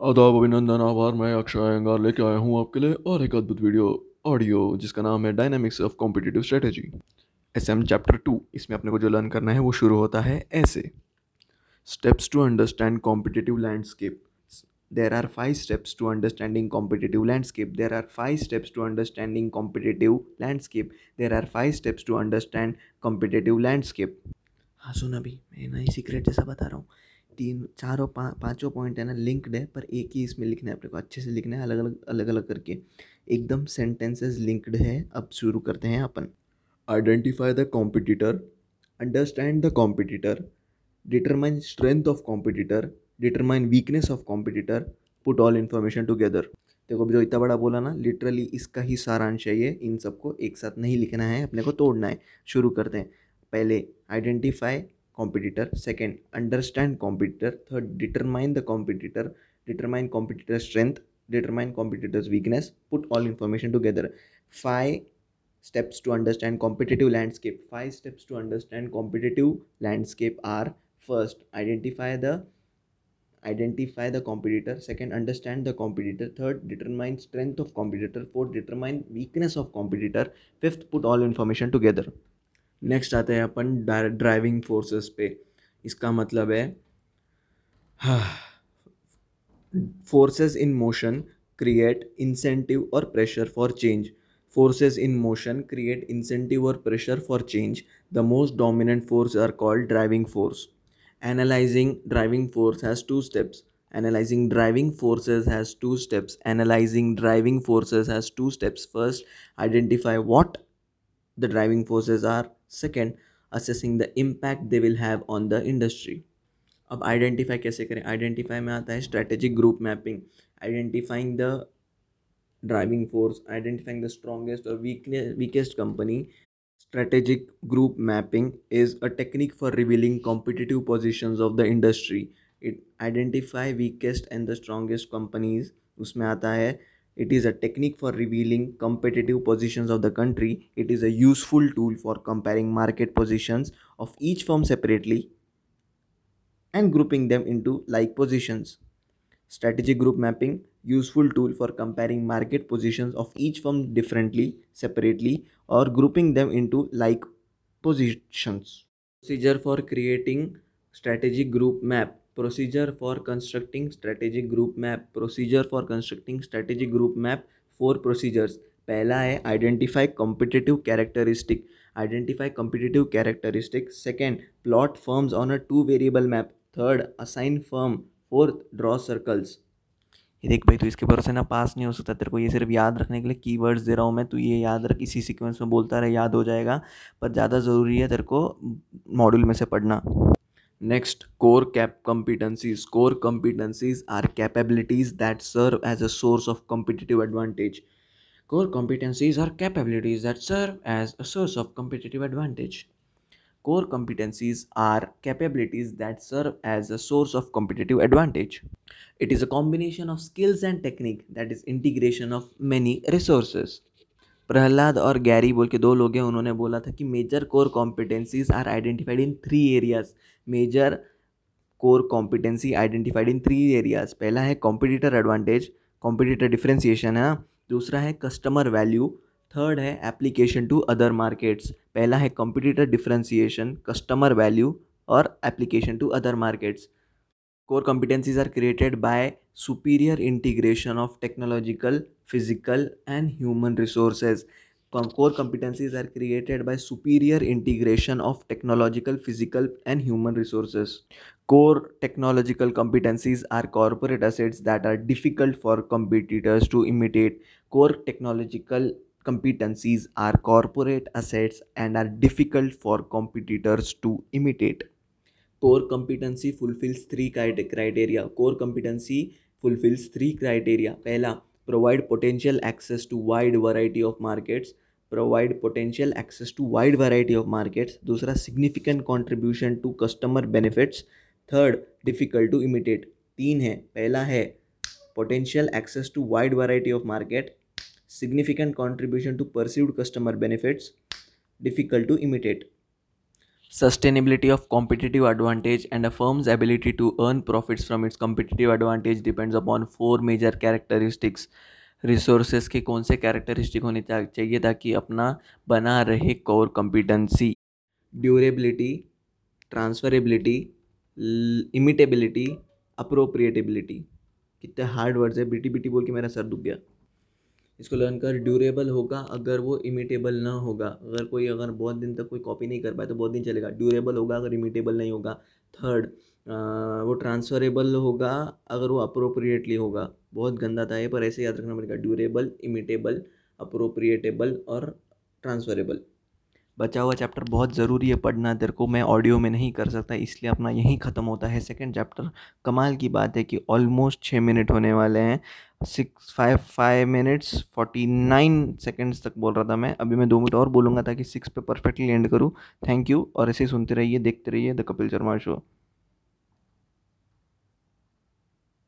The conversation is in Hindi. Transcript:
आदाब अभिनंदन, आभार। मैं अक्षय अंगार लेके आया हूँ आपके लिए और एक अद्भुत वीडियो, ऑडियो, जिसका नाम है dynamics of competitive strategy S M chapter two इसमें अपने को जो लर्न करना है, वो शुरू होता है ऐसे। Steps to understand competitive landscape there are five steps to understanding competitive landscape there are five steps to understanding competitive landscape there are five steps to understand competitive landscape हाँ सुन भी मैं नई सीक्रेट जैसा बता रहा हूँ। तीन चारों पा, पाँचों पॉइंट है ना लिंक्ड है पर एक ही इसमें लिखना है अपने को अच्छे से लिखना है अलग अलग अलग अलग करके। एकदम सेंटेंसेस लिंक्ड है अब शुरू करते हैं अपन। Identify the competitor understand the competitor determine strength of competitor determine weakness of competitor put all information together देखो अभी जो इतना बड़ा बोला ना लिटरली इसका ही सारांश है ये इन सबको एक साथ नहीं लिखना है अपने को तोड़ना है। शुरू करते हैं। पहले identify competitor. Second understand competitor. Third determine the competitor. Determine competitor strength. Determine competitor's weakness. Put all information together. Five steps to understand competitive landscape. Five steps to understand competitive landscape are first identify the identify the competitor. Second understand the competitor. Third determine strength of competitor. Fourth determine weakness of competitor. Fifth put all information together next आते हैं अपन ड्राइविंग फोर्सेस पे। इसका मतलब है forces in motion create incentive और pressure for change forces in motion create incentive और pressure for change the most dominant force are called driving force analyzing driving force has two steps analyzing driving forces has two steps analyzing driving forces has two steps first, identify what the driving forces are second assessing the impact they will have on the industry अब आइडेंटिफाई कैसे करें? आइडेंटिफाई में आता है strategic group mapping identifying the driving force identifying the strongest और weakest company strategic group mapping is a technique for revealing competitive position of the industry it identify weakest and the strongest companies उसमें आता है It is a technique for revealing competitive positions of the country. It is a useful tool for comparing market positions of each firm separately and grouping them into like positions. Strategic group mapping, useful tool for comparing market positions of each firm differently, separately, or grouping them into like positions. Procedure for creating strategic group map procedure for constructing strategic group map procedure for constructing strategic group map four procedures पहला है identify competitive characteristic identify competitive characteristic second plot firms on a two variable map third assign firm fourth draw circles ये देख भाई तो इसके भरोसे ना पास नहीं हो सकता। तेरे को ये सिर्फ़ याद रखने के लिए कीवर्ड्स दे रहा हूँ मैं तो ये याद रख, इसी सीक्वेंस में बोलता रहे, याद हो जाएगा। पर ज़्यादा ज़रूरी है तेरे को मॉड्यूल में से पढ़ना। Next, core cap competencies. Core competencies are capabilities that serve as a source of competitive advantage. Core competencies are capabilities that serve as a source of competitive advantage. Core competencies are capabilities that serve as a source of competitive advantage. It is a combination of skills and technique that is integration of many resources. Prahlad और गैरी बोल के दो लोग हैं उन्होंने बोला था कि major core competencies are identified in three areas major core competency identified in three areas पहला है कॉम्पिटिटर एडवांटेज कॉम्पिटिटर डिफ्रेंसिएशन है दूसरा है कस्टमर वैल्यू थर्ड है एप्लीकेशन टू अदर मार्केट्स पहला है कॉम्पिटिटर डिफ्रेंसिएशन कस्टमर वैल्यू और application to other markets core competencies are created by superior integration of technological, physical and human resources. Core competencies are created by superior integration of technological physical and human resources. Core technological competencies are corporate assets that are difficult for competitors to imitate. Core technological competencies are corporate assets and are difficult for competitors to imitate. Core competency fulfills three criteria. Core competency fulfills three criteria. Pehla provide potential access to wide variety of markets provide potential access to wide variety of markets दूसरा significant contribution to customer benefits third difficult to imitate तीन है पहला है potential access to wide variety of market significant contribution to perceived customer benefits difficult to imitate Sustainability of competitive advantage and a firm's ability to earn profits from its competitive advantage depends upon four major characteristics. Resources के कौन से कैरेक्टरिस्टिक होने चाहिए ताकि अपना बना रहे core competency durability transferability imitability appropriability कितने हार्ड वर्ड्स है बीटी बीटी बोल के मेरा सर दुख गया इसको लर्न कर ड्यूरेबल होगा अगर वो इमिटेबल ना होगा। अगर कोई, अगर बहुत दिन तक कोई कॉपी नहीं कर पाए तो बहुत दिन चलेगा। ड्यूरेबल होगा अगर इमिटेबल नहीं होगा। थर्ड वो ट्रांसफरेबल होगा अगर वो अप्रोप्रिएटली होगा। बहुत गंदा था ये, पर ऐसे याद रखना पड़ेगा ड्यूरेबल इमिटेबल अप्रोप्रिएटेबल और ट्रांसफरेबल बचा हुआ चैप्टर बहुत ज़रूरी है पढ़ना, तेरे को मैं ऑडियो में नहीं कर सकता, इसलिए अपना यहीं ख़त्म होता है। सेकंड चैप्टर कमाल की बात है कि ऑलमोस्ट छः मिनट होने वाले हैं। Six five five minutes forty nine seconds तक बोल रहा था मैं। अभी मैं दो मिनट और बोलूँगा ताकि सिक्स पे परफेक्टली एंड करूँ। थैंक यू और ऐसे सुनते रहिए, देखते रहिए द कपिल शर्मा शो